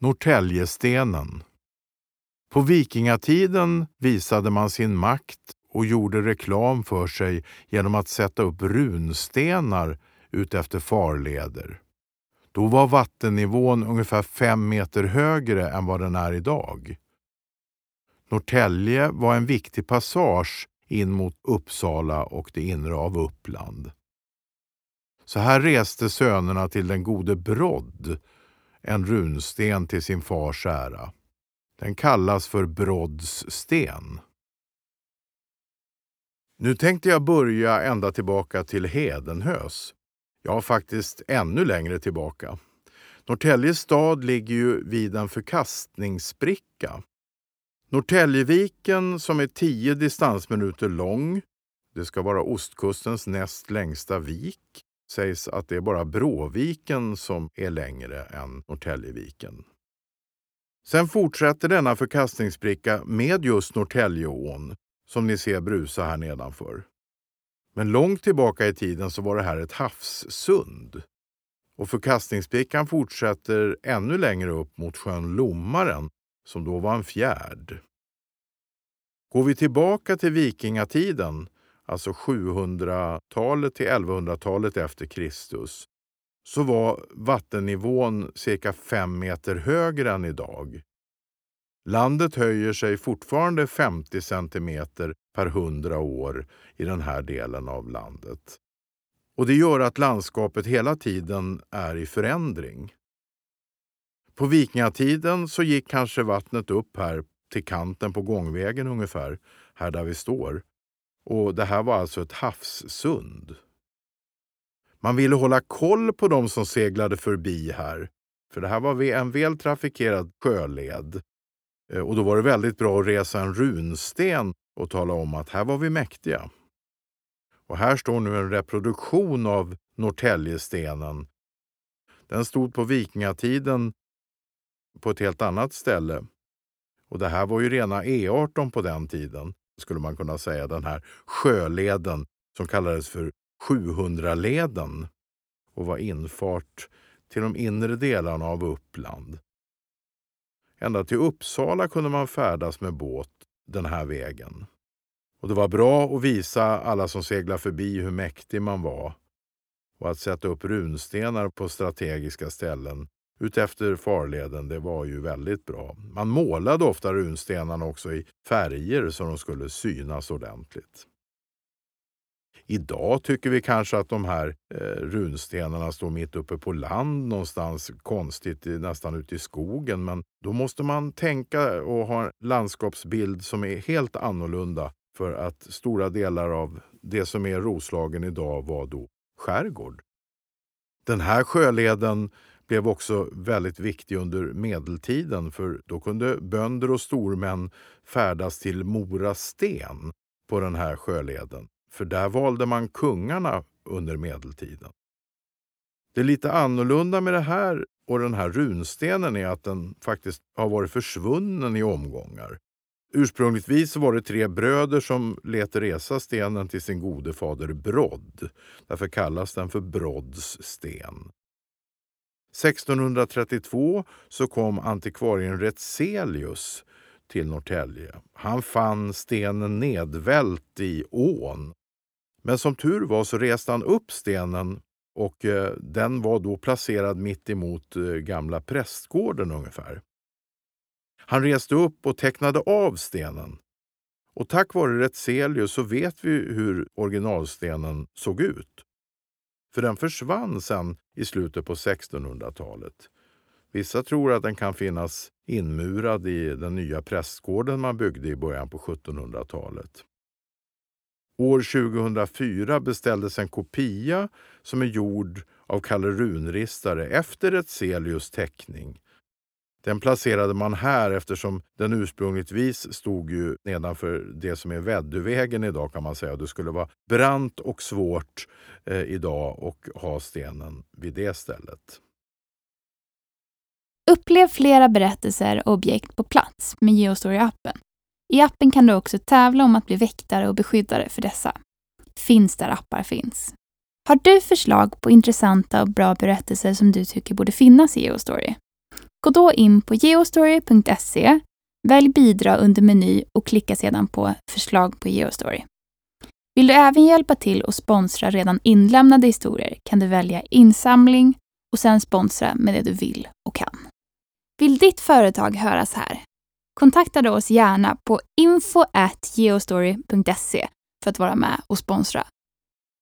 Norrtäljestenen. På vikingatiden visade man sin makt och gjorde reklam för sig genom att sätta upp runstenar utefter farleder. Då var vattennivån ungefär fem meter högre än vad den är idag. Norrtälje var en viktig passage in mot Uppsala och det inre av Uppland. Så här reste sönerna till den gode Brodd en runsten till sin fars ära. Den kallas för Brodds sten. Nu tänkte jag börja ända tillbaka till Hedenhös. Ja, faktiskt ännu längre tillbaka. Norrtälje stad ligger ju vid en förkastningsspricka. Norrtäljeviken som är tio distansminuter lång, det ska vara ostkustens näst längsta vik, sägs att det är bara Bråviken som är längre än Norrtäljeviken. Sen fortsätter denna förkastningsbricka med just Norrtäljeån som ni ser brusa här nedanför. Men långt tillbaka i tiden så var det här ett havssund. Och förkastningsbrickan fortsätter ännu längre upp mot sjön Lommaren som då var en fjärd. Går vi tillbaka till vikingatiden alltså 700-talet till 1100-talet efter Kristus, så var vattennivån cirka fem meter högre än idag. Landet höjer sig fortfarande 50 centimeter per hundra år i den här delen av landet. Och Det gör att landskapet hela tiden är i förändring. På vikingatiden så gick kanske vattnet upp här till kanten på gångvägen ungefär, här där vi står. Och Det här var alltså ett havssund. Man ville hålla koll på de som seglade förbi här, för det här var en väl trafikerad sjöled. Eh, och då var det väldigt bra att resa en runsten och tala om att här var vi mäktiga. Och här står nu en reproduktion av Norrtäljestenen. Den stod på vikingatiden på ett helt annat ställe. Och det här var ju rena E18 på den tiden skulle man kunna säga, den här sjöleden som kallades för 700-leden och var infart till de inre delarna av Uppland. Ända till Uppsala kunde man färdas med båt den här vägen. Och Det var bra att visa alla som seglade förbi hur mäktig man var och att sätta upp runstenar på strategiska ställen utefter farleden, det var ju väldigt bra. Man målade ofta runstenarna också i färger så de skulle synas ordentligt. Idag tycker vi kanske att de här eh, runstenarna står mitt uppe på land någonstans konstigt, nästan ute i skogen. Men då måste man tänka och ha en landskapsbild som är helt annorlunda för att stora delar av det som är Roslagen idag var då skärgård. Den här sjöleden blev också väldigt viktig under medeltiden för då kunde bönder och stormän färdas till Mora sten på den här sjöleden. För där valde man kungarna under medeltiden. Det lite annorlunda med det här och den här runstenen är att den faktiskt har varit försvunnen i omgångar. Ursprungligtvis var det tre bröder som lät resa stenen till sin gode fader Brodd. Därför kallas den för Brodds sten. 1632 så kom antikvarien Retzelius till Norrtälje. Han fann stenen nedvält i ån. Men som tur var så reste han upp stenen och eh, den var då placerad mitt emot eh, gamla prästgården ungefär. Han reste upp och tecknade av stenen. Och tack vare Retzelius så vet vi hur originalstenen såg ut. För den försvann sen i slutet på 1600-talet. Vissa tror att den kan finnas inmurad i den nya prästgården man byggde i början på 1700-talet. År 2004 beställdes en kopia som är gjord av Kalle Runristare efter ett Celius teckning den placerade man här eftersom den ursprungligtvis stod ju nedanför det som är Väddövägen idag kan man säga. Det skulle vara brant och svårt eh, idag att ha stenen vid det stället. Upplev flera berättelser och objekt på plats med Geostory-appen. I appen kan du också tävla om att bli väktare och beskyddare för dessa. Finns där appar finns. Har du förslag på intressanta och bra berättelser som du tycker borde finnas i Geostory? Gå då in på geostory.se, välj bidra under meny och klicka sedan på förslag på Geostory. Vill du även hjälpa till och sponsra redan inlämnade historier kan du välja insamling och sen sponsra med det du vill och kan. Vill ditt företag höras här? Kontakta då oss gärna på info.geostory.se för att vara med och sponsra